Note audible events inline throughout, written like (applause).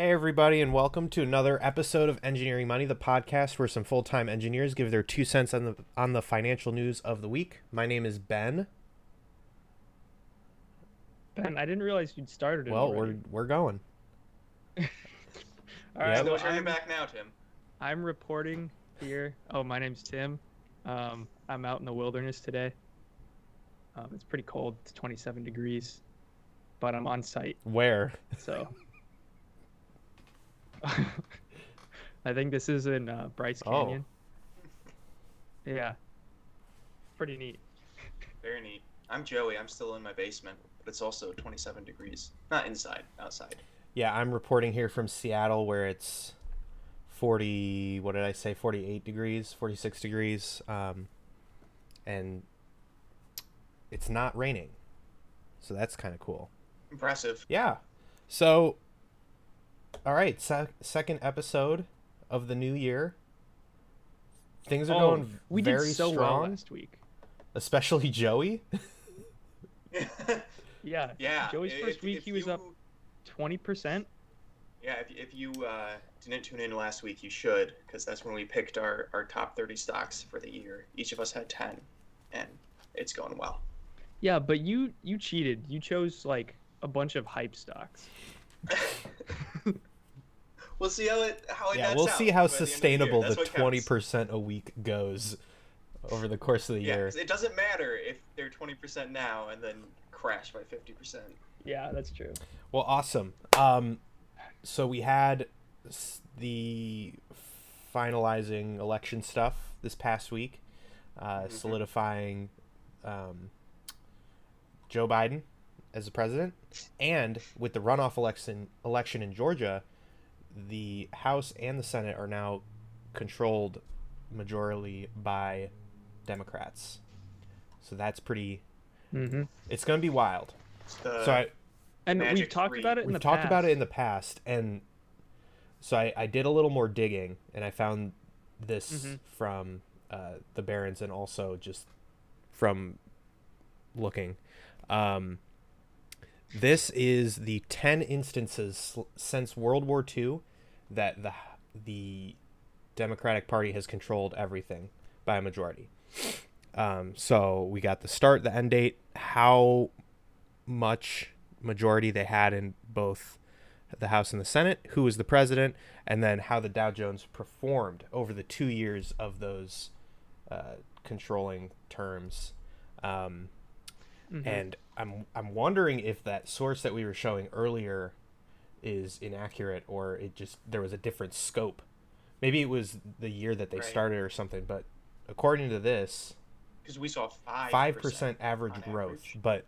Hey, everybody, and welcome to another episode of Engineering Money, the podcast where some full time engineers give their two cents on the on the financial news of the week. My name is Ben. Ben, I didn't realize you'd started it. Well, already. we're we're going. (laughs) All right, yeah. right, So so what's your name I'm, back now, Tim? I'm reporting here. Oh, my name's Tim. Um, I'm out in the wilderness today. Um, it's pretty cold. It's 27 degrees, but I'm on site, Where? so. (laughs) (laughs) I think this is in uh, Bryce Oh. Canyon. Yeah. Pretty neat. Very neat. I'm Joey. I'm still in my basement, but it's also 27 degrees. Not inside, outside. Yeah, I'm reporting here from Seattle where it's 40, what did I say? 48 degrees, 46 degrees. Um, and it's not raining. So that's kind of cool. Impressive. Yeah. So, all right, sec- second episode of the new year. Things are Oh, going we very did so strong, well last week. especially Joey. (laughs) (laughs) Yeah. yeah. Joey's if- first week, if he was up 20%. Yeah, if, if you uh, didn't tune in last week, you should, because that's when we picked our, our top 30 stocks for the year. Each of us had 10, and it's going well. Yeah, but you you cheated. You chose like a bunch of hype stocks. (laughs) we'll see how it how it yeah, we'll out see how by the the year. sustainable the counts. twenty percent a week goes over the course of the Yeah, year. 'cause it doesn't matter if they're 20% now and then crash by 50%. Yeah, that's true. Well, awesome. Um, so we had the finalizing election stuff this past week, uh, Mhm. solidifying um, Joe Biden as the president, and with the runoff election election in Georgia, the House and the Senate are now controlled majorly by Democrats. So that's pretty. hmm It's going to be wild. The, so I, And we've talked three. about it in we've the talked about it in the past and so I, I did a little more digging and i found this Mhm. from uh, the Barron's and also just from looking um, this is the 10 instances since world war ii that the the democratic party has controlled everything by a majority um, so we got the start the end date how much majority they had in both the House and the Senate, who was the president, and then how the Dow Jones performed over the two years of those uh, controlling terms. Um, Mhm. And I'm I'm wondering if that source that we were showing earlier is inaccurate or it just there was a different scope. Maybe it was the year that they Right. started or something, but according to this, because we saw 5 five percent average on growth. average. But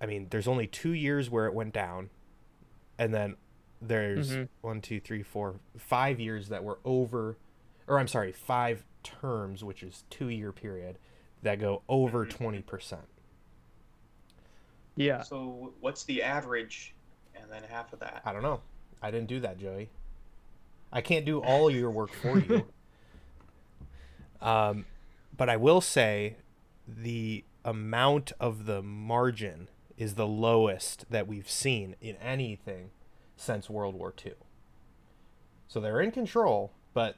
I mean, there's only two years where it went down, and then there's Mhm. one, two, three, four, five years that were over, or I'm sorry, five terms, which is two year period, that go over Mhm. twenty percent. Yeah. So what's the average, and then half of that? I don't know. I didn't do that, Joey. I can't do all your work for you. (laughs) um, but I will say the amount of the margin is the lowest that we've seen in anything since World War II. So they're in control, but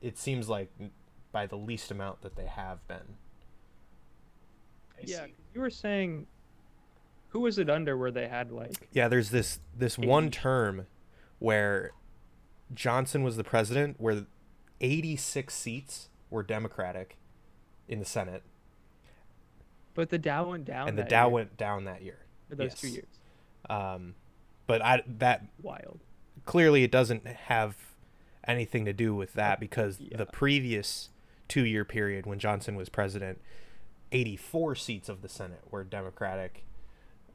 it seems like by the least amount that they have been. I Yeah. see. You were saying, who was it under where they had like? Yeah, there's this this one term where Johnson was the president, where 86 seats were Democratic in the Senate, But the Dow went down. and the Dow year, went down that year. for those two years. Um, but I that Wild. clearly it doesn't have anything to do with that because Yeah. the previous two year period when Johnson was president, 84 seats of the Senate were Democratic,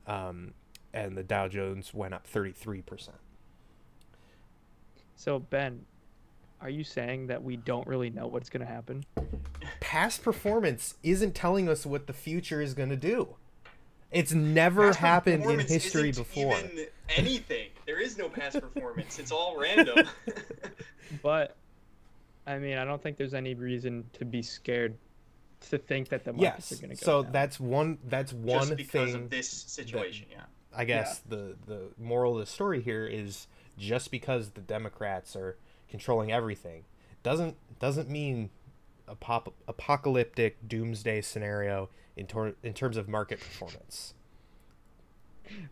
um, and the Dow Jones went up 33 percent. So Ben, are you saying that we don't really know what's gonna happen? past performance isn't telling us what the future is going to do. It's never Past happened in history isn't before. Even anything. There is no past performance. It's all random. (laughs) But I mean, I don't think there's any reason to be scared to think that the markets Yes. are gonna go So down. that's one that's one Just because thing of this situation, yeah. I guess the the moral of the story here is just because the Democrats are controlling everything doesn't doesn't mean a pop, apocalyptic doomsday scenario in, tor- in terms of market performance. (laughs)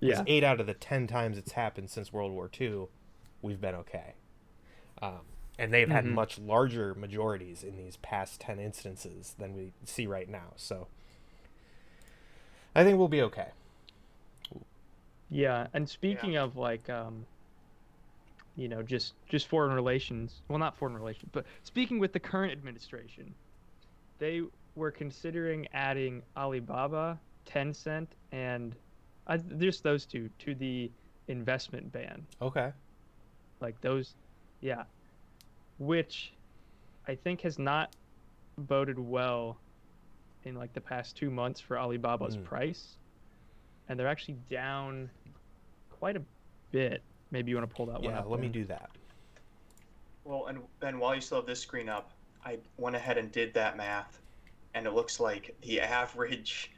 Yeah. eight out of the ten times it's happened since World War II, we've been okay. Um, and they've had Mhm. much larger majorities in these past ten instances than we see right now. So I think we'll be okay. Yeah, and speaking of like um you know, just just foreign relations. Well, not foreign relations, but speaking with the current administration, they were considering adding Alibaba, Tencent, and uh, just those two to the investment ban. Okay. Like those, yeah, which I think has not boded well in like the past two months for Alibaba's Mm. price, and they're actually down quite a bit. Maybe you want to pull that one Yeah, up. let me do that. Well, and Ben, while you still have this screen up, I went ahead and did that math, and it looks like the average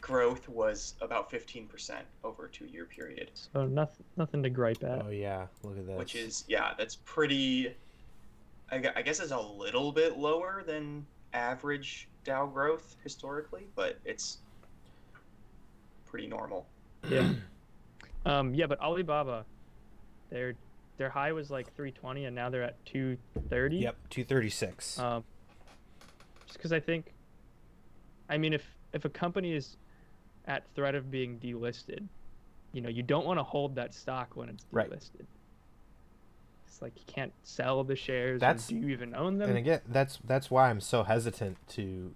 growth was about 15% over a two-year period, So nothing, nothing to gripe at. Oh yeah, look at that. which is yeah, that's pretty. I, I guess it's a little bit lower than average Dow growth historically, but it's pretty normal. Yeah. (clears throat) um. Yeah, but Alibaba, their their high was like 320, and now they're at 230. Yep, two thirty six. Um, just because I think, I mean, if if a company is at threat of being delisted, you know, you don't want to hold that stock when it's Right. Delisted. It's like you can't sell the shares. That's- and do you even own them? and again, that's that's why I'm so hesitant to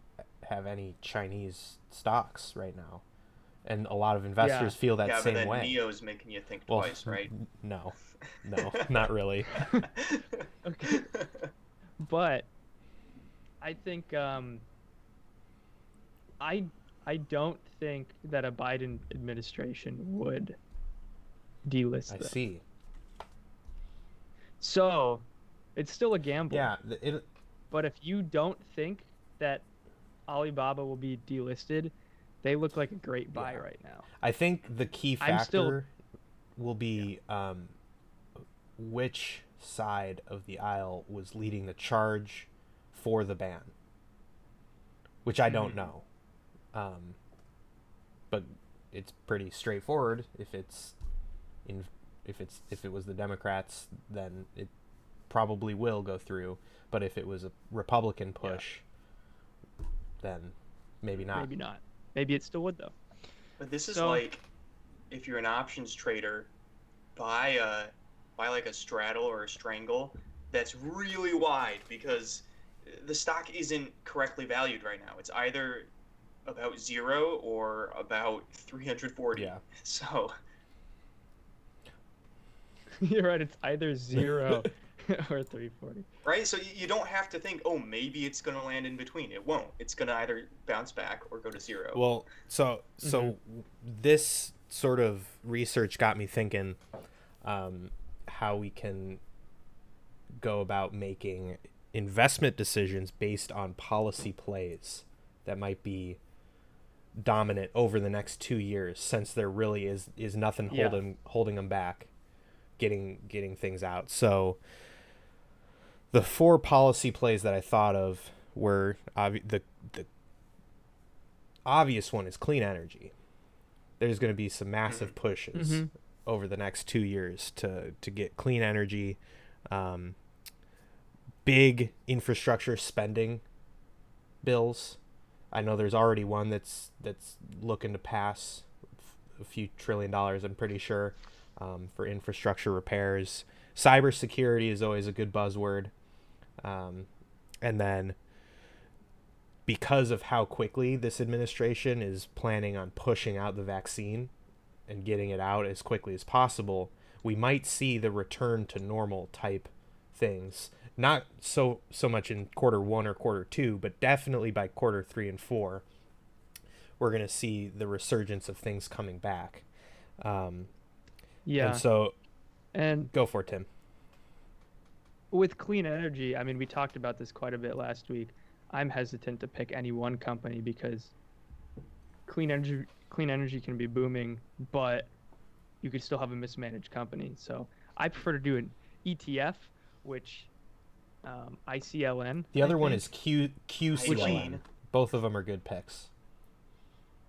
have any Chinese stocks right now, and a lot of investors feel that yeah, same but then way. NIO's making you think well, twice, right? n- No, no, not really. (laughs) Okay. but I think um, I I don't think that a Biden administration would delist I them. see. So it's still a gamble. Yeah, it, But if you don't think that Alibaba will be delisted, they look like a great buy Yeah. right now. I think the key factor still- will be um, which side of the aisle was leading the charge for the ban, which I don't Mhm. know. Um, but it's pretty straightforward. If it's in, if it's if it was the Democrats, then it probably will go through. But if it was a Republican push, then maybe not. Maybe not. Maybe it still would though. But this is So- like, if you're an options trader, buy a buy like a straddle or a strangle that's really wide because the stock isn't correctly valued right now. It's either about zero or about 340. Yeah. (laughs) So (laughs) You're right. It's either zero (laughs) (laughs) or 340. right, so you- you don't have to think, oh, maybe it's gonna land in between. It won't. It's gonna either bounce back or go to zero. Well, so so this sort of research got me thinking um, how we can go about making investment decisions based on policy plays that might be dominant over the next two years, since there really is is nothing Yeah. holding holding them back, getting getting things out. So the four policy plays that I thought of were obvi- the the obvious one is clean energy. There's going to be some massive pushes Mhm. over the next two years to to get clean energy, um, big infrastructure spending bills. I know there's already one that's that's looking to pass a few trillion dollars. I'm pretty sure um, for infrastructure repairs. Cybersecurity is always a good buzzword, um, and then because of how quickly this administration is planning on pushing out the vaccine and getting it out as quickly as possible, we might see the return to normal type things. Not so so much in quarter one or quarter two, but definitely by quarter three and four, we're gonna see the resurgence of things coming back. Um, Yeah. And so and go for it, Tim. with clean energy, I mean, we talked about this quite a bit last week. I'm hesitant to pick any one company because clean energy clean energy can be booming, but you could still have a mismanaged company. So I prefer to do an ETF, which um, ICLN. The other one is Q QCLN. Both of them are good picks.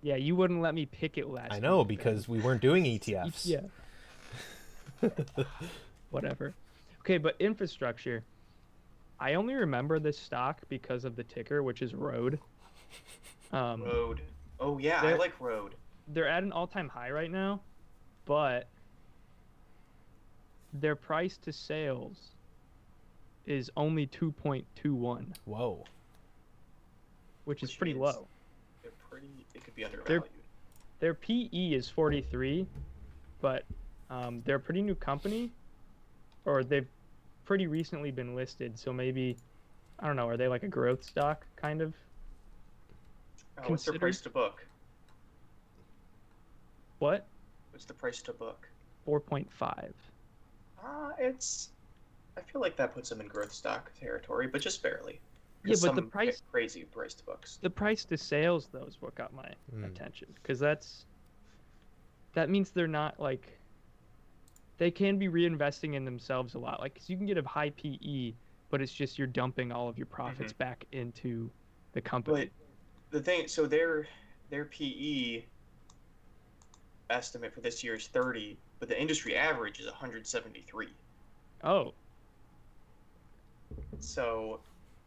Yeah, you wouldn't let me pick it last. I know week, because we weren't doing ETFs. (laughs) Yeah. (laughs) Whatever. Okay, but infrastructure. I only remember this stock because of the ticker, which is Road. Um, Road. Oh yeah, I like Road. they're at an all-time high right now, but their price to sales is only 2.21, Whoa. which is pretty low. They're pretty. It could be undervalued. Their PE is 43, but um, they're a pretty new company, or they've pretty recently been listed. So maybe, I don't know, are they like a growth stock kind of? Uh, what's their price to book? What? What's the price to book? 4.5. Uh, it's. I feel like that puts them in growth stock territory, but just barely. Yeah, but the price- crazy price to books. The price to sales though is what got my Hmm. attention because that's that means they're not like they can be reinvesting in themselves a lot. Like, cause you can get a high PE, but it's just you're dumping all of your profits mm-hmm. back into the company. But the thing, so their their PE estimate for this year is 30, but the industry average is 173. oh, So,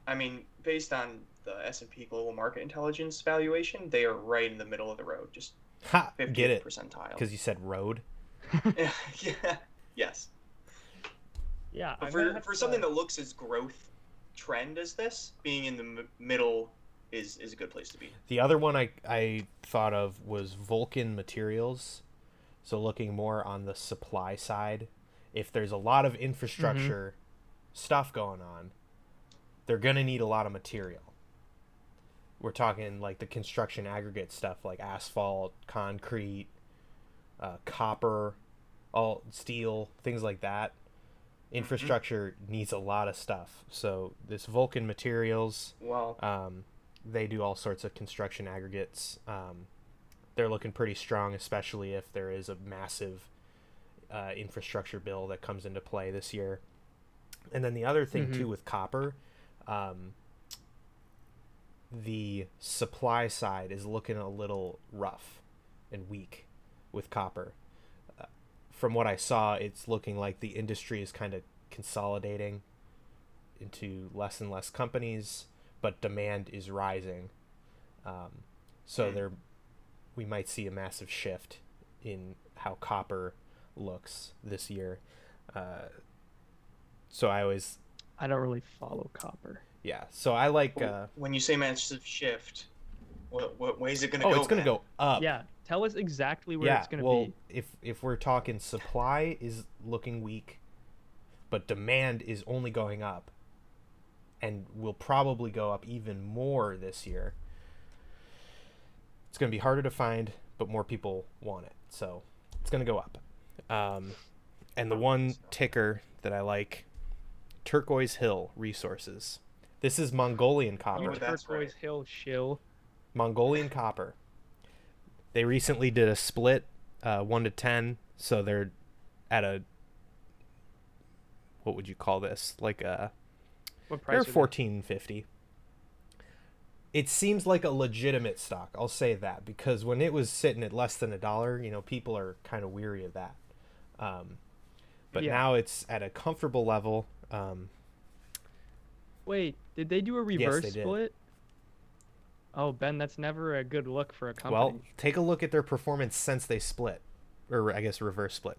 I mean, based on the S&P Global Market Intelligence valuation, they are right in the middle of the road, just Ha! 50th Get it? percentile. Because you said road. (laughs) yeah, yes. yeah. But I for, might for to- something that looks as growth trend as this, being in the m- middle is is a good place to be. The other one I, I thought of was Vulcan Materials. So looking more on the supply side. If there's a lot of infrastructure mm-hmm. stuff going on, they're going to need a lot of material. We're talking like the construction aggregate stuff like asphalt, concrete, uh, copper, all steel, things like that. Infrastructure needs a lot of stuff. So this Vulcan Materials, Well, um, they do all sorts of construction aggregates. Um, they're looking pretty strong, especially if there is a massive uh, infrastructure bill that comes into play this year. And then the other thing Mhm. too with copper, um, the supply side is looking a little rough and weak with copper. Uh, from what I saw, it's looking like the industry is kind of consolidating into less and less companies, but demand is rising. Um, so Hmm. there, we might see a massive shift in how copper looks this year. Uh, so I always, I don't really follow copper. yeah. So I like. Uh, when you say massive shift, what what way is it going to oh, go? it's gonna Ben? go up. Yeah, tell us exactly where yeah. it's gonna well, be. if if we're talking supply is looking weak, but demand is only going up, and will probably go up even more this year. It's going to be harder to find, but more people want it, so it's going to go up. Um, and the one ticker that I like, Turquoise Hill Resources. This is Mongolian copper. Oh, Turquoise right. Hill shill. Mongolian copper. They recently did a split, uh, one to ten, so they're at a what would you call this? Like a What price? they're price? are they? fourteen fifty. It seems like a legitimate stock. I'll say that because when it was sitting at less than a dollar, you know, people are kind of weary of that. Um, but Yeah. now it's at a comfortable level. Um, Wait, did they do a Yes, reverse did. split? Oh, Ben, that's never a good look for a company. Well, take a look at their performance since they split, or I guess reverse split.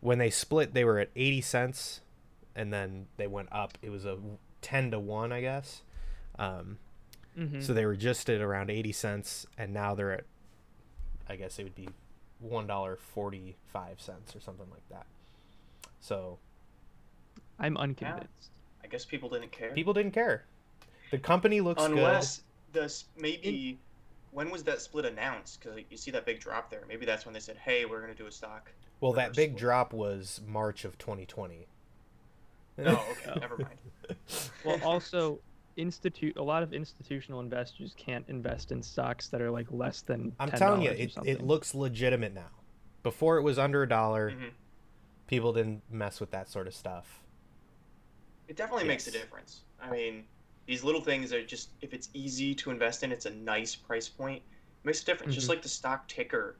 When they split, they were at 80 cents, and then they went up. It was a 10 to 1, I guess. Um, Mhm. So they were just at around 80 cents, and now they're at, I guess it would be $1.45 or something like that. So I'm unconvinced. I guess people didn't care. people didn't care. The company looks good. Unless the s- maybe when was that split announced? Because you see that big drop there. Maybe that's when they said, "Hey, we're going to do a stock." Well, that big split. drop was March of 2020. Oh, okay, (laughs) never mind. Well, also, institute a lot of institutional investors can't invest in stocks that are like less than. I'm $10 telling you, it, it looks legitimate now. Before it was under a dollar. Mhm. people didn't mess with that sort of stuff. It definitely makes a difference. I mean, these little things are just if it's easy to invest in, it's a nice price point. It makes a difference. Just Mhm. like the stock ticker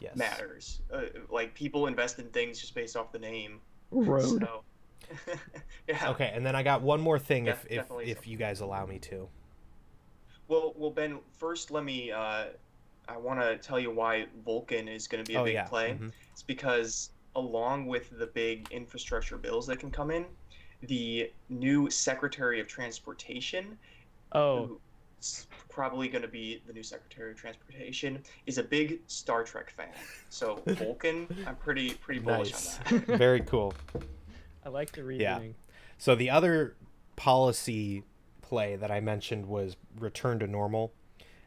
Yes. matters. Uh, like people invest in things just based off the name. Road. So, (laughs) yeah. Okay, and then I got one more thing Def- if if, definitely if you guys allow me to. Well, well, Ben. First, let me. Uh, I want to tell you why Vulcan is going to be a oh big yeah. play. mhm. It's because along with the big infrastructure bills that can come in, the new Secretary of Transportation, Oh, who's probably going to be the new Secretary of Transportation, is a big Star Trek fan. So (laughs) Vulcan, I'm pretty pretty bullish Nice. on that. (laughs) (laughs) Very cool. I like the Yeah. So the other policy play that I mentioned was return to normal.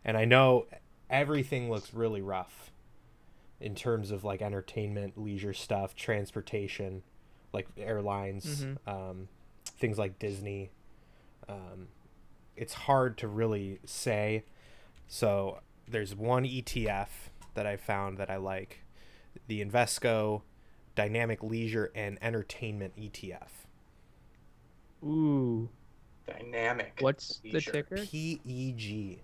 And I know everything looks really rough in terms of like entertainment, leisure stuff, transportation, like airlines, Mhm. um, things like Disney. Um, it's hard to really say. So there's one ETF that I found that I like the Invesco Dynamic Leisure and Entertainment E ETF. Ooh, Dynamic. what's the ticker? PEG.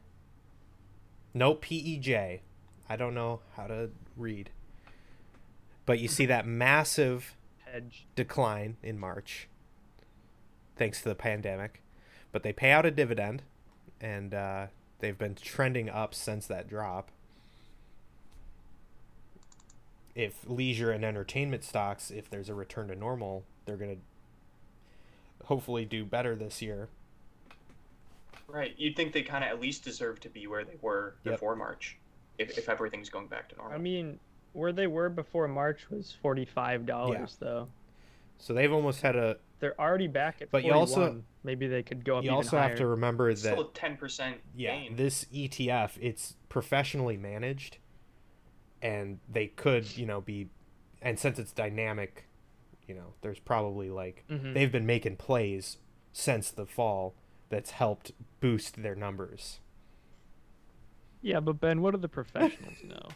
No PEJ. I don't know how to read. But you see that massive Hedge. decline in March thanks to the pandemic. But they pay out a dividend and uh, they've been trending up since that drop. If leisure and entertainment stocks, if there's a return to normal, they're going to hopefully do better this year. Right. You'd think they kind of at least deserve to be where they were Yep. before March, if, if everything's going back to normal. I mean, where they were before March was forty-five dollars though. So they've almost had a They're already back at. But you also- maybe they could go up you even also higher. have to remember It's that still a ten percent yeah gain. this etf it's professionally managed and they could you know be and since it's dynamic you know there's probably like Mhm. they've been making plays since the fall that's helped boost their numbers Yeah, but Ben, what do the professionals (laughs) know?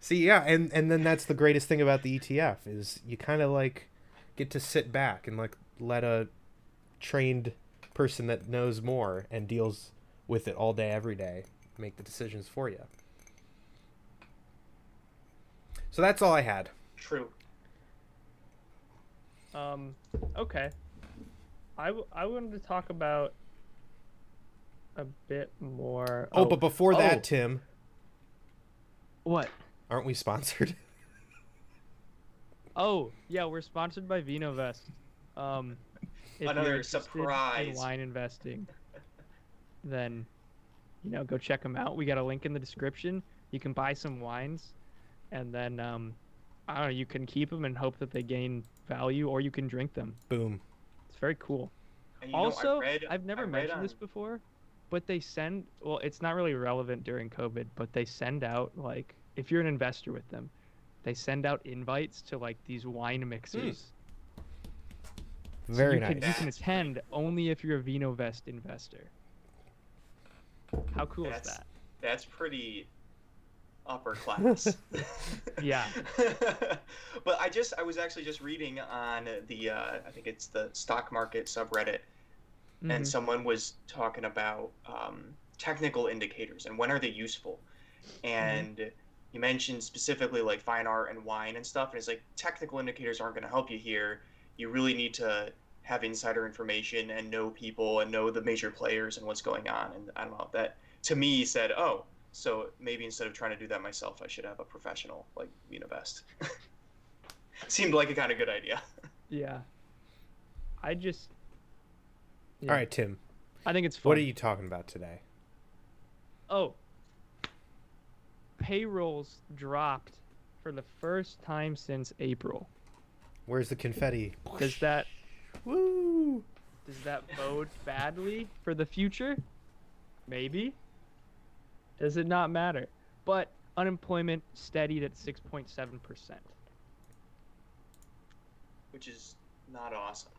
see yeah and and then that's the greatest thing about the etf is you kind of like get to sit back and like let a trained person that knows more and deals with it all day every day make the decisions for you so that's all i had True. Um, okay. I, w- I wanted to talk about a bit more. oh, but before oh. that tim what? aren't we sponsored (laughs) Oh, yeah, we're sponsored by VinoVest. Um, if Another interested surprise. in wine investing, then you know go check them out. We got a link in the description. You can buy some wines, and then um, I don't know. You can keep them and hope that they gain value, or you can drink them. boom It's very cool. And you know, also, I read, I've never I read mentioned on- this before, but they send. Well, it's not really relevant during COVID, but they send out like if you're an investor with them, they send out invites to like these wine mixers. So very you nice Can, you can attend only if you're a VinoVest investor. How cool That's- is that? That's pretty upper (laughs) class. (laughs) Yeah. (laughs) but I just I was actually just reading on the uh, I think it's the stock market subreddit, and Mhm. someone was talking about um, technical indicators and when are they useful, and you mentioned specifically like fine art and wine and stuff, and it's like technical indicators aren't going to help you here. You really need to have insider information and know people and know the major players and what's going on. And I don't know that to me said, oh, so maybe instead of trying to do that myself, I should have a professional like VinoVest. (laughs) Seemed like a kind of good idea. (laughs) Yeah. I just. Yeah, all right tim I think it's fun. what are you talking about today Oh. Payrolls dropped for the first time since April. where's the confetti Does that woo does that bode badly for the future? Maybe. Does it not matter? But unemployment steadied at 6.7%. which is not awesome.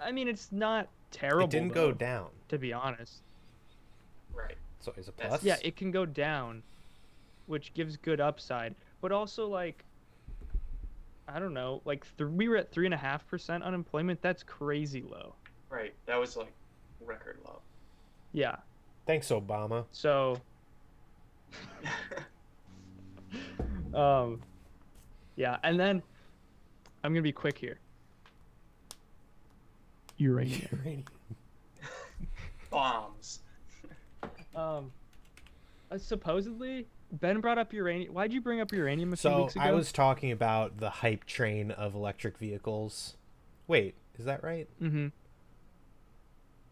I mean, it's not terrible. it didn't though, go down To be honest. Right. so is a That's- plus Yeah, it can go down, which gives good upside. But also, like, I don't know, like th- we were at three and a half percent unemployment. That's crazy low. Right. That was like record low. Yeah. Thanks, Obama. So, (laughs) um, yeah, and then I'm gonna be quick here. Uranium. Bombs. um, uh, supposedly Ben brought up uranium. Why'd you bring up uranium a few So weeks ago? I was talking about the hype train of electric vehicles. Wait, is that right? Mm-hmm.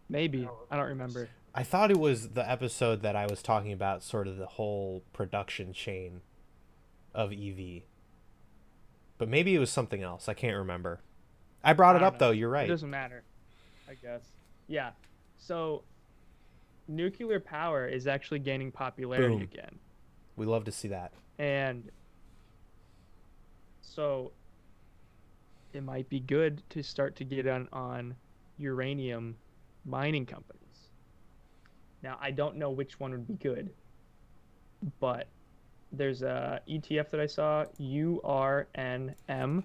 Maybe Oh, I don't remember. I thought it was the episode that I was talking about, sort of the whole production chain of EV. But maybe it was something else. I can't remember. I brought I it up know. though. You're right. It right. doesn't matter, I guess. Yeah. So, nuclear power is actually gaining popularity Boom. again. We love to see that. And so it might be good to start to get on on uranium mining companies. Now I don't know which one would be good, but there's a ETF that I saw URNM.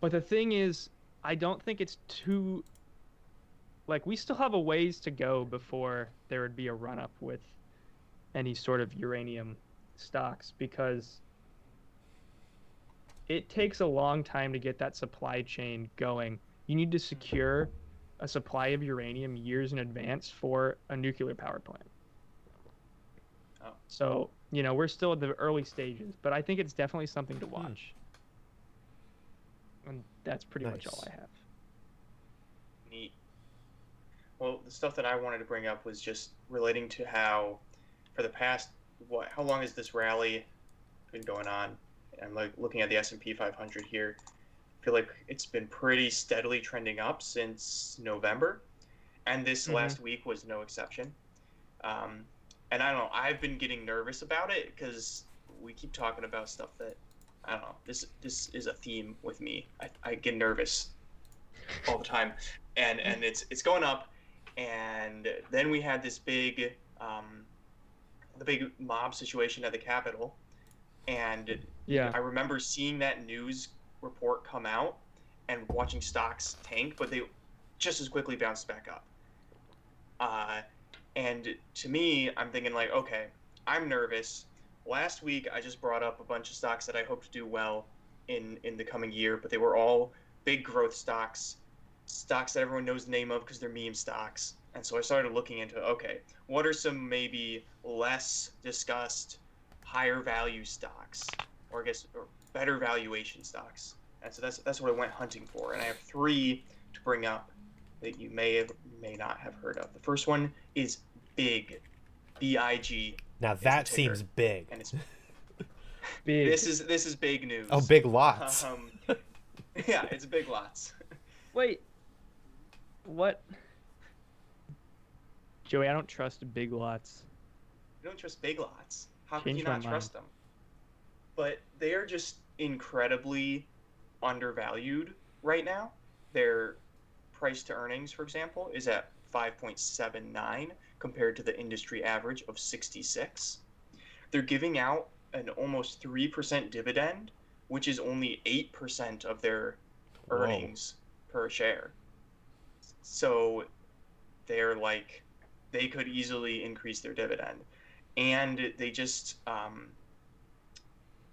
But the thing is, I don't think it's too like we still have a ways to go before there would be a run up with any sort of uranium stocks because it takes a long time to get that supply chain going. You need to secure a supply of uranium years in advance for a nuclear power plant. Oh. So, you know, we're still at the early stages, but I think it's definitely something to watch. Hmm. And that's pretty much all I have. Neat. Well, the stuff that I wanted to bring up was just relating to how, for the past what, how long has this rally been going on? I'm like looking at the S&P 500 here. I feel like it's been pretty steadily trending up since November, and this Mhm. last week was no exception. Um, and I don't know. I've been getting nervous about it because we keep talking about stuff that I don't know. This this is a theme with me. I, I get nervous all the time, and and it's it's going up, and then we had this big um, the big mob situation at the Capitol, and Yeah. I remember seeing that news report come out and watching stocks tank, but they just as quickly bounced back up. Uh, and to me, I'm thinking like, okay, I'm nervous. Last week, I just brought up a bunch of stocks that I hope to do well in in the coming year, but they were all big growth stocks, stocks that everyone knows the name of because they're meme stocks. And so I started looking into okay, what are some maybe less discussed, higher value stocks, or I guess or better valuation stocks. And so that's that's what I went hunting for. And I have three to bring up that you may have may not have heard of. The first one is Big, B I G, Now that seems big. and it's (laughs) Big. this is this is big news. Oh, big lots. Um, yeah, it's big lots. (laughs) Wait. What? Joey, I don't trust big lots. You don't trust big lots. How can you my not trust them? But they are just incredibly undervalued right now. Their price to earnings, for example, is at 5.79 compared to the industry average of 66. They're giving out an almost 3% dividend, which is only 8% of their Whoa. earnings per share. So they're like, they could easily increase their dividend. And they just, um,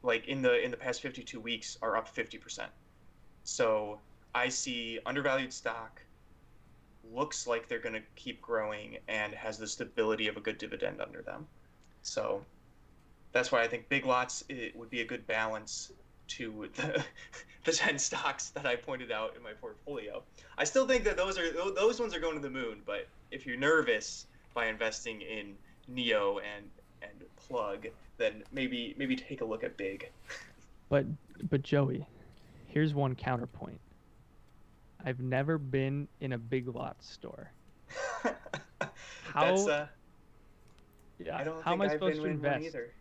like in the in the past 52 weeks, are up 50%. So I see undervalued stock looks like they're going to keep growing and has the stability of a good dividend under them. So that's why I think big lots it would be a good balance to the, (laughs) the 10 stocks that I pointed out in my portfolio. I still think that those are those ones are going to the moon, but if you're nervous by investing in NIO and and Plug, then maybe maybe take a look at Big. But but Joey, here's one counterpoint. I've never been in a big lots store. (laughs) How That's uh, yeah, I don't how am think I I've supposed to in invest either.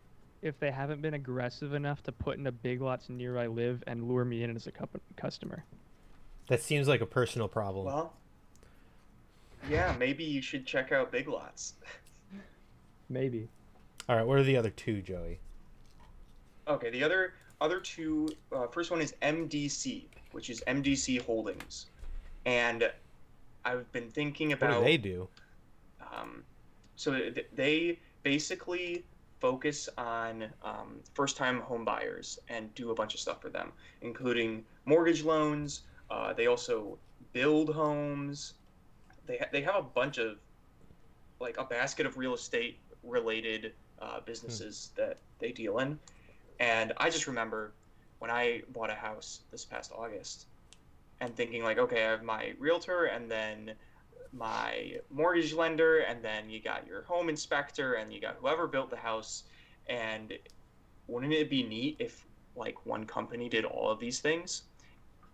if they haven't been aggressive enough to put in a big lots near where I live and lure me in as a customer? That seems like a personal problem. Well, yeah, maybe you should check out Big Lots. (laughs) Maybe. All right, what are the other two, Joey? Okay, the other other two, uh, first one is MDC, which is MDC Holdings, and I've been thinking about What do they do? Um, so th- they basically focus on um, first-time home buyers and do a bunch of stuff for them, including mortgage loans. Uh, they also build homes. They ha- they have a bunch of like a basket of real estate related uh, businesses that they deal in. And I just remember when I bought a house this past August and thinking like, okay, I have my realtor and then my mortgage lender and then you got your home inspector and you got whoever built the house. And wouldn't it be neat if like one company did all of these things?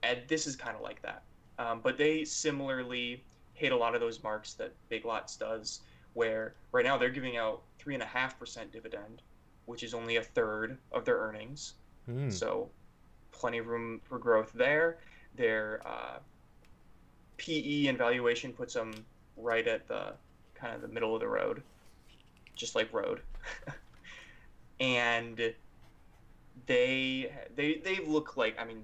And this is kind of like that. Um, but they similarly hit a lot of those marks that big lots does where right now they're giving out three and a half percent dividend which is only a third of their earnings Hmm. so plenty of room for growth there. Their uh, PE and valuation puts them right at the kind of the middle of the road, just like road. (laughs) and they they they look like I mean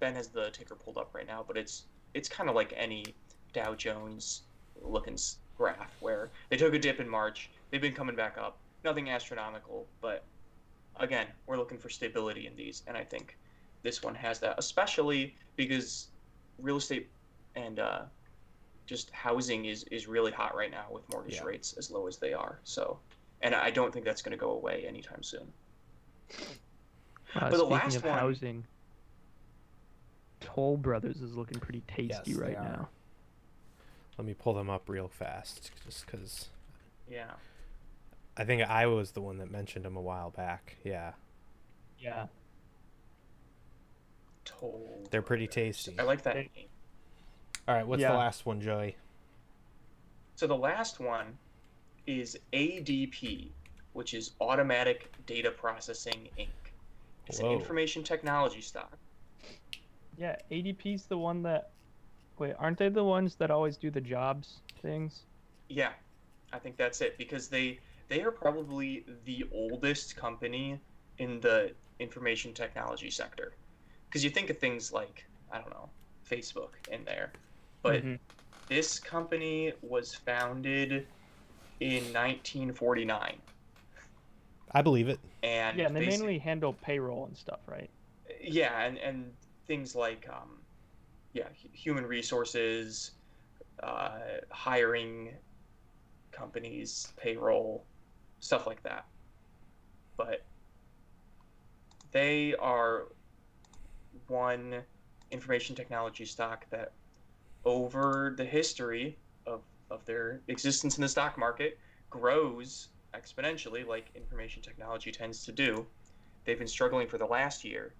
Ben has the ticker pulled up right now, but it's it's kind of like any Dow Jones looking graph where they took a dip in March, they've been coming back up. Nothing astronomical, but again, we're looking for stability in these, and I think this one has that, especially because real estate and uh, just housing is is really hot right now with mortgage Yeah. rates as low as they are. So, and I don't think that's going to go away anytime soon. Uh, the speaking last of one- housing, Toll Brothers is looking pretty tasty Yes, right now. Let me pull them up real fast, just because Yeah. I think I was the one that mentioned them a while back. Yeah, Yeah. Toll. they're pretty tasty. I like that name. All right, what's Yeah. the last one, Joey? So the last one is ADP, which is Automatic Data Processing Inc. It's Whoa. an information technology stock. Yeah, ADP's the one that. Wait, aren't they the ones that always do the jobs things? Yeah, I think that's it because they they are probably the oldest company in the information technology sector. Because you think of things like I don't know Facebook in there, but Mhm. this company was founded in 1949, I believe it. and yeah, and they mainly handle payroll and stuff, right? yeah, and and things like um, yeah, human resources, uh, hiring companies, payroll, stuff like that. But they are one information technology stock that, over the history of of their existence in the stock market, grows exponentially, like information technology tends to do. They've been struggling for the last year,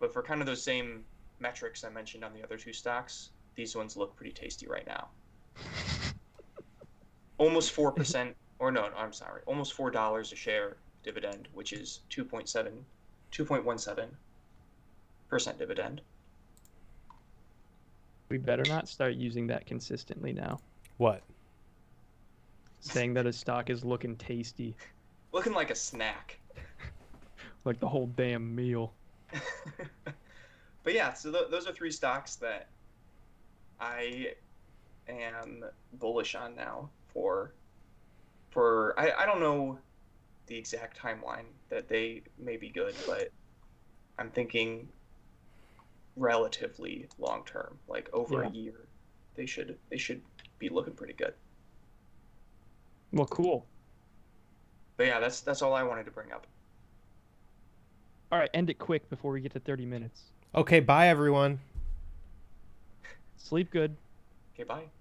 but for kind of those same metrics I mentioned on the other two stocks, these ones look pretty tasty right now. (laughs) Almost four percent, or no, no, I'm sorry, almost four dollars a share dividend, which is 2.7, 2.17 percent dividend. We better not start using that consistently now. What? Saying that a stock is looking tasty, (laughs) Looking like a snack. (laughs) like the whole damn meal. (laughs) but yeah, so th- those are three stocks that I am bullish on now for for I, I don't know the exact timeline that they may be good, but I'm thinking relatively long term, like over Yeah. a year. They should they should be looking pretty good. Well, cool. But yeah, that's that's all I wanted to bring up. All right, end it quick before we get to 30 minutes. Okay, bye everyone. (laughs) Sleep good. Okay, bye.